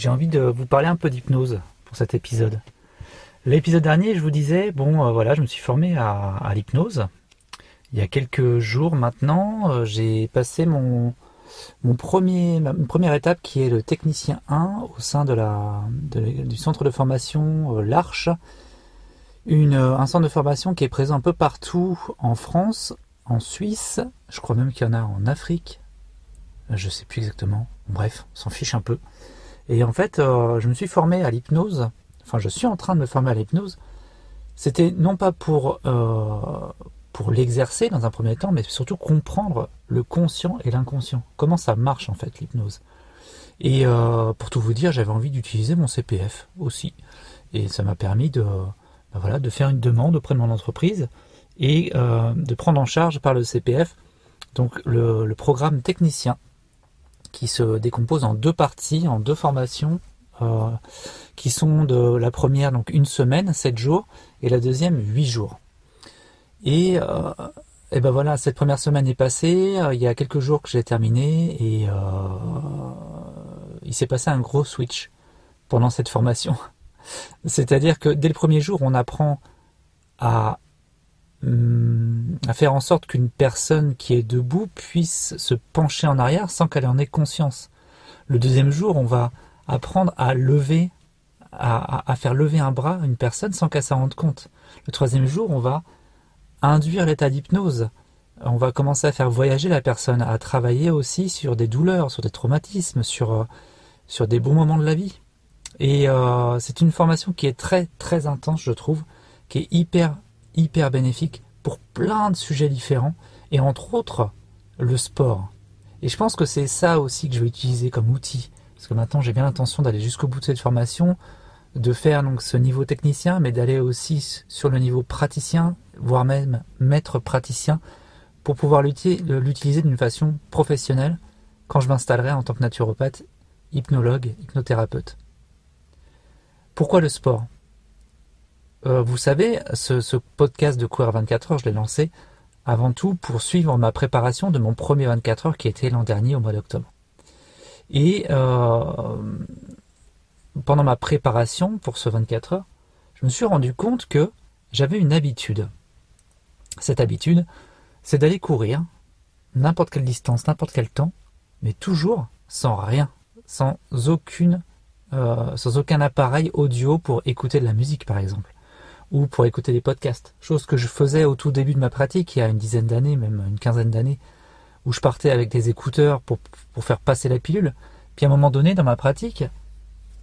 J'ai envie de vous parler un peu d'hypnose pour cet épisode. L'épisode dernier, je vous disais, bon, euh, voilà, je me suis formé à, l'hypnose. Il y a quelques jours maintenant, euh, j'ai passé mon, mon premier, ma première étape qui est le technicien 1 au sein de la, du centre de formation euh, L'Arche. Une, un centre de formation qui est présent un peu partout en France, en Suisse, je crois même qu'il y en a en Afrique, je sais plus exactement, bref, on s'en fiche un peu. Et en fait, je me suis formé à l'hypnose enfin je suis en train de me former à l'hypnose, c'était non pas pour, euh, pour l'exercer dans un premier temps, mais surtout comprendre le conscient et l'inconscient. Comment ça marche en fait l'hypnose? Et euh, pour tout vous dire, j'avais envie d'utiliser mon CPF aussi. Et ça m'a permis de, ben voilà, de faire une demande auprès de mon entreprise et euh, de prendre en charge par le CPF donc le programme technicien qui se décompose en deux parties, en deux formations euh, qui sont de la première donc une semaine, 7 jours, et la deuxième 8 jours. Et, euh, et ben voilà, cette première semaine est passée, euh, il y a quelques jours que j'ai terminé, et il s'est passé un gros switch pendant cette formation. C'est-à-dire que dès le premier jour, on apprend à, à faire en sorte qu'une personne qui est debout puisse se pencher en arrière sans qu'elle en ait conscience. Le deuxième jour, on va apprendre à lever, à, faire lever un bras à une personne sans qu'elle s'en rende compte. Le troisième jour, on va induire l'état d'hypnose. On va commencer à faire voyager la personne, à travailler aussi sur des douleurs, sur des traumatismes, sur, euh, sur des bons moments de la vie. Et euh, c'est une formation qui est très très intense, je trouve, qui est hyper hyper bénéfique pour plein de sujets différents, et entre autres le sport. Et je pense que c'est ça aussi que je vais utiliser comme outil parce que maintenant j'ai bien l'intention d'aller jusqu'au bout de cette formation, de faire donc ce niveau technicien, mais d'aller aussi sur le niveau praticien, voire même maître praticien, pour pouvoir l'utiliser d'une façon professionnelle quand je m'installerai en tant que naturopathe, hypnologue, hypnothérapeute. Pourquoi le sport? Euh, Vous savez, ce, podcast de Courir 24 heures, je l'ai lancé avant tout pour suivre ma préparation de mon premier 24 heures qui était l'an dernier au mois d'octobre. Et euh, pendant ma préparation pour ce 24 heures, je me suis rendu compte que j'avais une habitude. Cette habitude, c'est d'aller courir n'importe quelle distance, n'importe quel temps, mais toujours sans rien, sans aucune, euh, sans aucun appareil audio pour écouter de la musique par exemple, ou pour écouter des podcasts. Chose que je faisais au tout début de ma pratique, il y a une dizaine d'années, même une quinzaine d'années, où je partais avec des écouteurs pour, pour faire passer la pilule. Puis à un moment donné, dans ma pratique,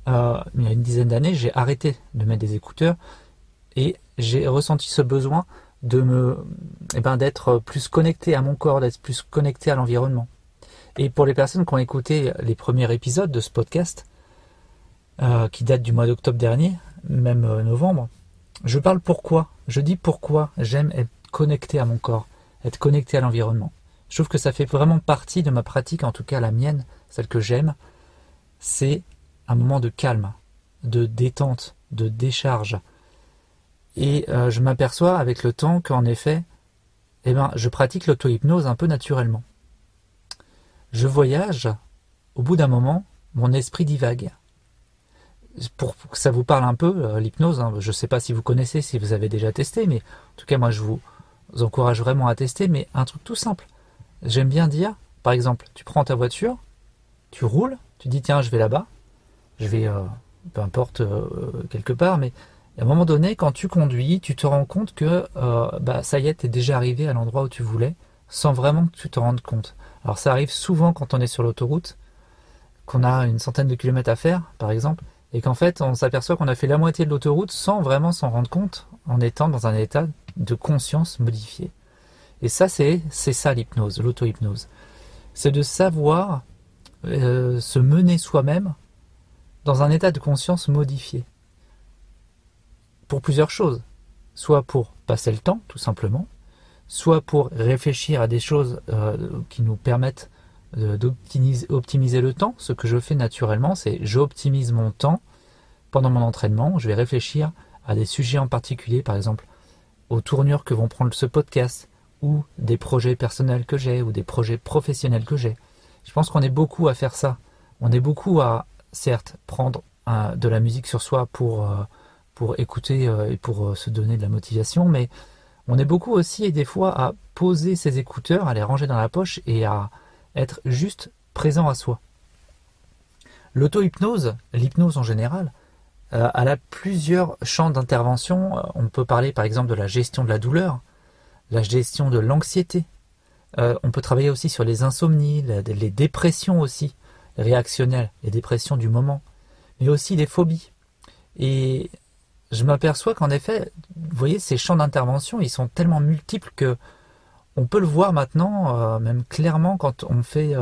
euh, il y a une dizaine d'années, j'ai arrêté de mettre des écouteurs et j'ai ressenti ce besoin de me, eh ben, d'être plus connecté à mon corps, d'être plus connecté à l'environnement. Et pour les personnes qui ont écouté les premiers épisodes de ce podcast, euh, qui date du mois d'octobre dernier, même euh, novembre, je parle pourquoi, je dis pourquoi j'aime être connecté à mon corps, être connecté à l'environnement. Je trouve que ça fait vraiment partie de ma pratique, en tout cas la mienne, celle que j'aime. C'est un moment de calme, de détente, de décharge. Et euh, je m'aperçois avec le temps qu'en effet, eh ben, je pratique l'auto-hypnose un peu naturellement. Je voyage, au bout d'un moment, mon esprit divague. Pour, que ça vous parle un peu, euh, l'hypnose, hein, je ne sais pas si vous connaissez, si vous avez déjà testé, mais en tout cas moi je vous encourage vraiment à tester, mais un truc tout simple. J'aime bien dire, par exemple, tu prends ta voiture, tu roules, tu dis tiens, je vais là-bas, je vais, euh, peu importe, euh, quelque part, mais à un moment donné, quand tu conduis, tu te rends compte que bah, ça y est, tu es déjà arrivé à l'endroit où tu voulais, sans vraiment que tu te rendes compte. Alors ça arrive souvent quand on est sur l'autoroute, qu'on a une centaine de kilomètres à faire, par exemple, et qu'en fait on s'aperçoit qu'on a fait la moitié de l'autoroute sans vraiment s'en rendre compte, en étant dans un état de conscience modifié. Et ça, c'est ça l'hypnose, l'auto-hypnose. C'est de savoir euh, se mener soi-même dans un état de conscience modifié. Pour plusieurs choses. Soit pour passer le temps, tout simplement, soit pour réfléchir à des choses euh, qui nous permettent d'optimiser le temps. Ce que je fais naturellement, c'est j'optimise mon temps pendant mon entraînement. Je vais réfléchir à des sujets en particulier, par exemple aux tournures que vont prendre ce podcast, ou des projets personnels que j'ai, ou des projets professionnels que j'ai. Je pense qu'on est beaucoup à faire ça. On est beaucoup à certes, prendre de la musique sur soi pour, pour écouter et pour se donner de la motivation, mais on est beaucoup aussi et des fois à poser ses écouteurs, à les ranger dans la poche et à être juste présent à soi. L'auto-hypnose, l'hypnose en général, euh, elle a plusieurs champs d'intervention. Euh, on peut parler par exemple de la gestion de la douleur, la gestion de l'anxiété. Euh, on peut travailler aussi sur les insomnies, les dépressions aussi, réactionnelles, les dépressions du moment, mais aussi les phobies. Et je m'aperçois qu'en effet, vous voyez, ces champs d'intervention, ils sont tellement multiples que on peut le voir maintenant, même clairement quand on fait,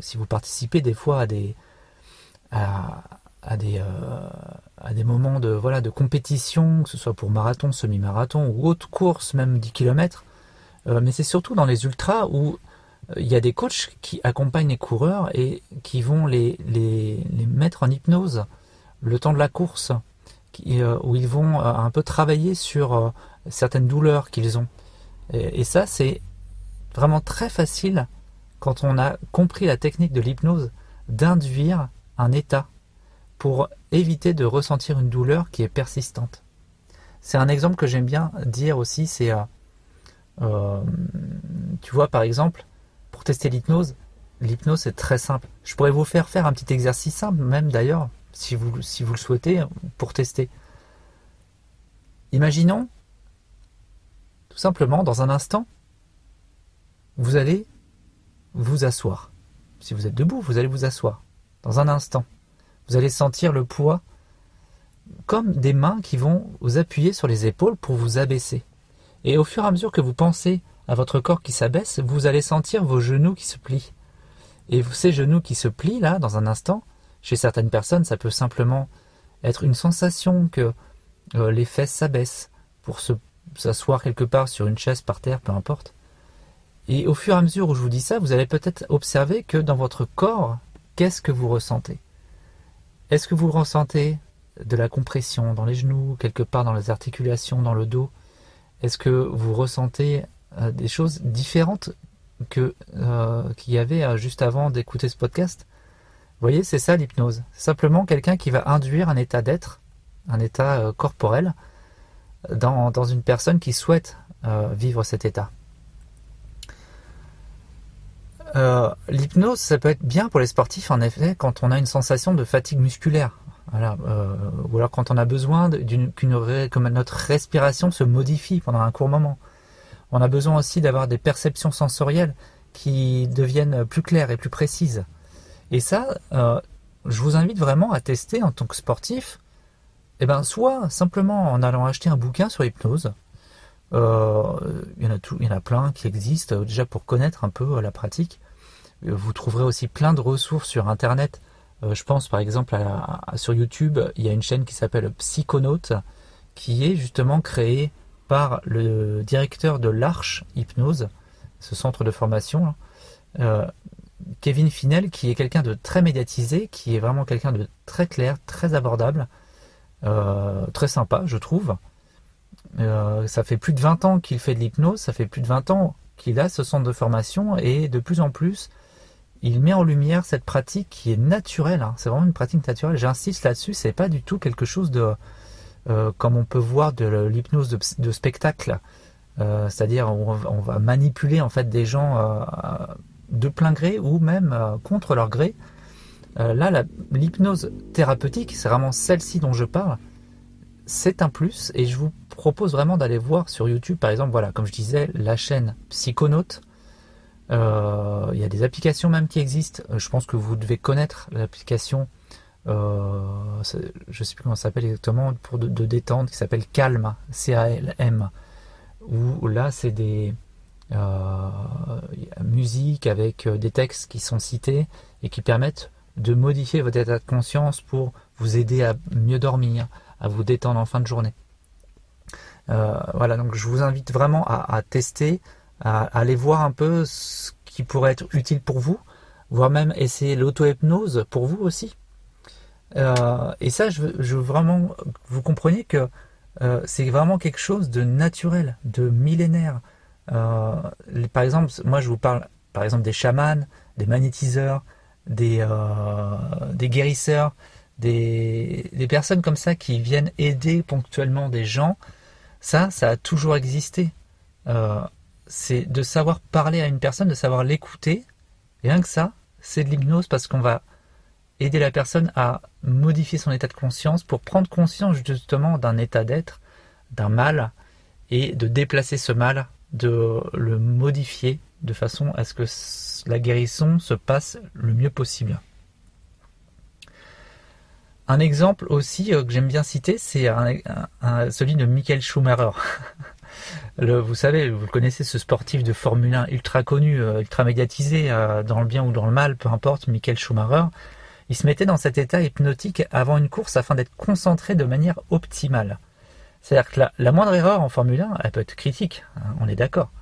si vous participez des fois à des, à, des, euh, à des moments de, voilà, de compétition, que ce soit pour marathon, semi-marathon ou autre course, même 10 km. Euh, mais c'est surtout dans les ultras où euh, il y a des coachs qui accompagnent les coureurs et qui vont les, mettre en hypnose le temps de la course, où ils vont un peu travailler sur certaines douleurs qu'ils ont. Et, ça, c'est vraiment très facile quand on a compris la technique de l'hypnose d'induire un état pour éviter de ressentir une douleur qui est persistante. C'est un exemple que j'aime bien dire aussi, c'est, euh, euh, tu vois par exemple, pour tester l'hypnose, l'hypnose est très simple. Je pourrais vous faire faire un petit exercice simple, même d'ailleurs, si vous le souhaitez, pour tester. Imaginons, tout simplement, dans un instant, vous allez vous asseoir. Si vous êtes debout, vous allez vous asseoir dans un instant. Vous allez sentir le poids comme des mains qui vont vous appuyer sur les épaules pour vous abaisser. Et au fur et à mesure que vous pensez à votre corps qui s'abaisse, vous allez sentir vos genoux qui se plient. Et ces genoux qui se plient là, dans un instant, chez certaines personnes, ça peut simplement être une sensation que euh, les fesses s'abaissent pour s'asseoir quelque part sur une chaise par terre, peu importe. Et au fur et à mesure où je vous dis ça, vous allez peut-être observer que dans votre corps, qu'est-ce que vous ressentez? Est-ce que vous ressentez de la compression dans les genoux, quelque part dans les articulations, dans le dos? Est-ce que vous ressentez euh, des choses différentes que euh, qu'il y avait euh, juste avant d'écouter ce podcast? Vous voyez, c'est ça l'hypnose. Simplement quelqu'un qui va induire un état d'être, un état corporel, dans, une personne qui souhaite vivre cet état. Euh, l'hypnose, ça peut être bien pour les sportifs, en effet, quand on a une sensation de fatigue musculaire. Voilà, euh, ou alors quand on a besoin que notre respiration se modifie pendant un court moment. On a besoin aussi d'avoir des perceptions sensorielles qui deviennent plus claires et plus précises. Et ça, euh, je vous invite vraiment à tester en tant que sportif. Eh ben, soit simplement en allant acheter un bouquin sur l'hypnose, euh, il, y en a plein qui existent euh, déjà pour connaître un peu euh, la pratique. Vous trouverez aussi plein de ressources sur Internet. je pense par exemple sur YouTube, il y a une chaîne qui s'appelle Psychonaute, qui est justement créée par le directeur de l'Arche Hypnose, ce centre de formation, Kevin Finel, qui est quelqu'un de très médiatisé, qui est vraiment quelqu'un de très clair, très abordable, très sympa, je trouve. Euh, ça fait plus de 20 ans qu'il fait de l'hypnose, ça fait plus de 20 ans qu'il a ce centre de formation et de plus en plus, il met en lumière cette pratique qui est naturelle. Hein. C'est vraiment une pratique naturelle. J'insiste là-dessus, c'est pas du tout quelque chose de euh, comme on peut voir de l'hypnose de, spectacle, euh, c'est-à-dire on, va manipuler en fait des gens de plein gré ou même contre leur gré. Là, l'hypnose thérapeutique, c'est vraiment celle-ci dont je parle c'est un plus et je vous propose vraiment d'aller voir sur YouTube, par exemple, voilà, comme je disais, la chaîne Psychonaute. Euh, il y a des applications même qui existent. Euh, je pense que vous devez connaître l'application, euh, je ne sais plus comment ça s'appelle exactement, pour de, détente, qui s'appelle Calm, C-A-L-M. Où là, c'est des musiques avec des textes qui sont cités et qui permettent de modifier votre état de conscience pour vous aider à mieux dormir, à vous détendre en fin de journée. Euh, voilà, donc je vous invite vraiment à, tester, à, aller voir un peu ce qui pourrait être utile pour vous, voire même essayer l'auto-hypnose pour vous aussi. Euh, et ça, je veux, vous compreniez que euh, c'est vraiment quelque chose de naturel, de millénaire. par exemple, moi je vous parle par exemple des chamans, des magnétiseurs, des, euh, des guérisseurs, des, des, personnes comme ça qui viennent aider ponctuellement des gens, ça, ça a toujours existé. Euh, c'est de savoir parler à une personne, de savoir l'écouter. Rien que ça, c'est de l'hypnose parce qu'on va aider la personne à modifier son état de conscience pour prendre conscience justement d'un état d'être, d'un mal, et de déplacer ce mal, de le modifier de façon à ce que la guérison se passe le mieux possible. Un exemple aussi euh, que j'aime bien citer, c'est celui de Michael Schumacher. vous savez, vous connaissez, ce sportif de Formule 1 ultra connu, euh, ultra médiatisé, euh, dans le bien ou dans le mal, peu importe, Michael Schumacher. Il se mettait dans cet état hypnotique avant une course afin d'être concentré de manière optimale. C'est-à-dire que la, moindre erreur en Formule 1, elle peut être critique, hein, on est d'accord.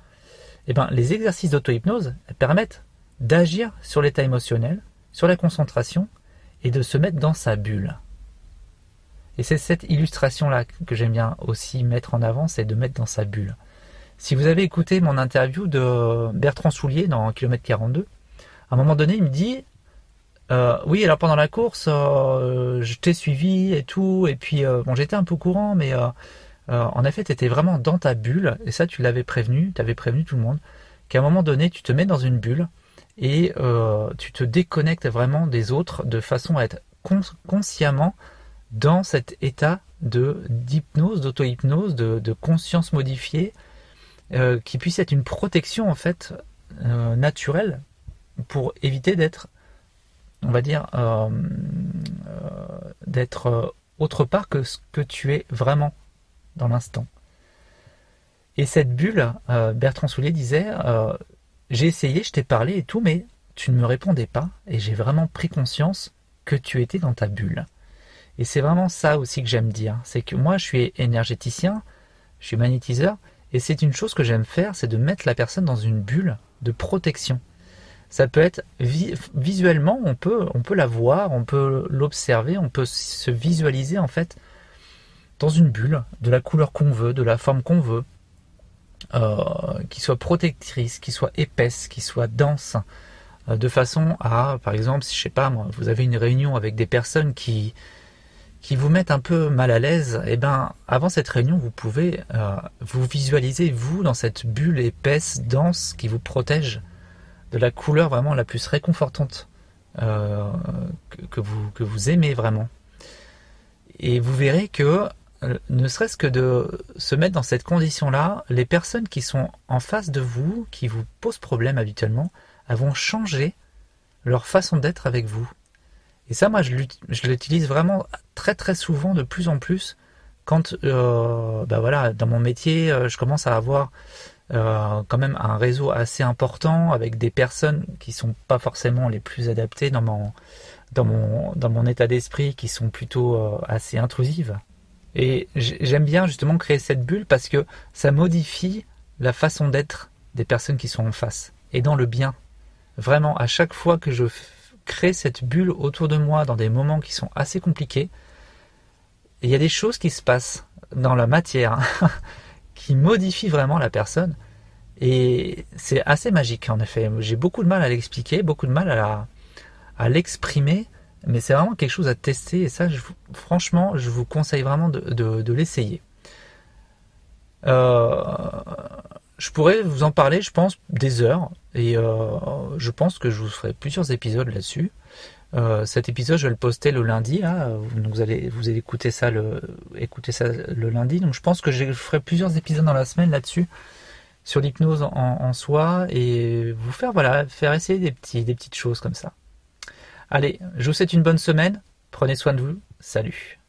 Eh ben, les exercices d'auto-hypnose permettent d'agir sur l'état émotionnel, sur la concentration et de se mettre dans sa bulle. Et c'est cette illustration-là que j'aime bien aussi mettre en avant, c'est de mettre dans sa bulle. Si vous avez écouté mon interview de Bertrand Soulier dans Kilomètre 42, à un moment donné, il me dit euh, oui, alors pendant la course, euh, je t'ai suivi et tout, et puis euh, j'étais un peu courant, mais en effet, tu étais vraiment dans ta bulle, et ça, tu l'avais prévenu, tu avais prévenu tout le monde, qu'à un moment donné, tu te mets dans une bulle et tu te déconnectes vraiment des autres de façon à être consciemment dans cet état de d'hypnose, d'auto-hypnose, de, conscience modifiée, qui puisse être une protection en fait naturelle pour éviter d'être on va dire, euh, euh, d'être euh, autre part que ce que tu es vraiment dans l'instant. Et cette bulle, Bertrand Soulier disait, j'ai essayé, je t'ai parlé et tout, mais tu ne me répondais pas, et j'ai vraiment pris conscience que tu étais dans ta bulle. Et c'est vraiment ça aussi que j'aime dire, c'est que moi je suis énergéticien, je suis magnétiseur, et c'est une chose que j'aime faire, c'est de mettre la personne dans une bulle de protection. Ça peut être visuellement, on peut, on peut la voir, on peut l'observer, on peut se visualiser en fait dans une bulle, de la couleur qu'on veut, de la forme qu'on veut, qui soit protectrice, qui soit épaisse, qui soit dense, euh, de façon à, par exemple, si je sais pas moi, vous avez une réunion avec des personnes qui qui vous mettent un peu mal à l'aise, eh ben avant cette réunion, vous pouvez euh, vous visualiser vous dans cette bulle épaisse, dense, qui vous protège de la couleur vraiment la plus réconfortante euh, que, vous, que vous aimez vraiment. Et vous verrez que, euh, ne serait-ce que de se mettre dans cette condition-là, les personnes qui sont en face de vous, qui vous posent problème habituellement, elles vont changer leur façon d'être avec vous. Et ça, moi, je l'utilise vraiment très très souvent, de plus en plus, quand, euh, bah voilà, dans mon métier, je commence à avoir euh, quand même un réseau assez important avec des personnes qui sont pas forcément les plus adaptées dans mon dans mon dans mon état d'esprit, qui sont plutôt euh, assez intrusives. Et j'aime bien justement créer cette bulle parce que ça modifie la façon d'être des personnes qui sont en face et dans le bien. Vraiment, à chaque fois que je crée cette bulle autour de moi dans des moments qui sont assez compliqués, il y a des choses qui se passent dans la matière qui modifie vraiment la personne. Et c'est assez magique en effet. J'ai beaucoup de mal à l'expliquer, beaucoup de mal à l'exprimer, mais c'est vraiment quelque chose à tester. Et ça, franchement, je vous conseille vraiment de, l'essayer. Euh, je pourrais vous en parler, je pense, des heures. Et euh, je pense que je vous ferai plusieurs épisodes là-dessus. Euh, cet épisode, je vais le poster le lundi. vous allez vous allez écouter ça le écouter ça le lundi. Donc je pense que je ferai plusieurs épisodes dans la semaine là-dessus sur l'hypnose en, soi et vous faire voilà faire essayer des petites choses comme ça. Allez, je vous souhaite une bonne semaine. Prenez soin de vous. Salut.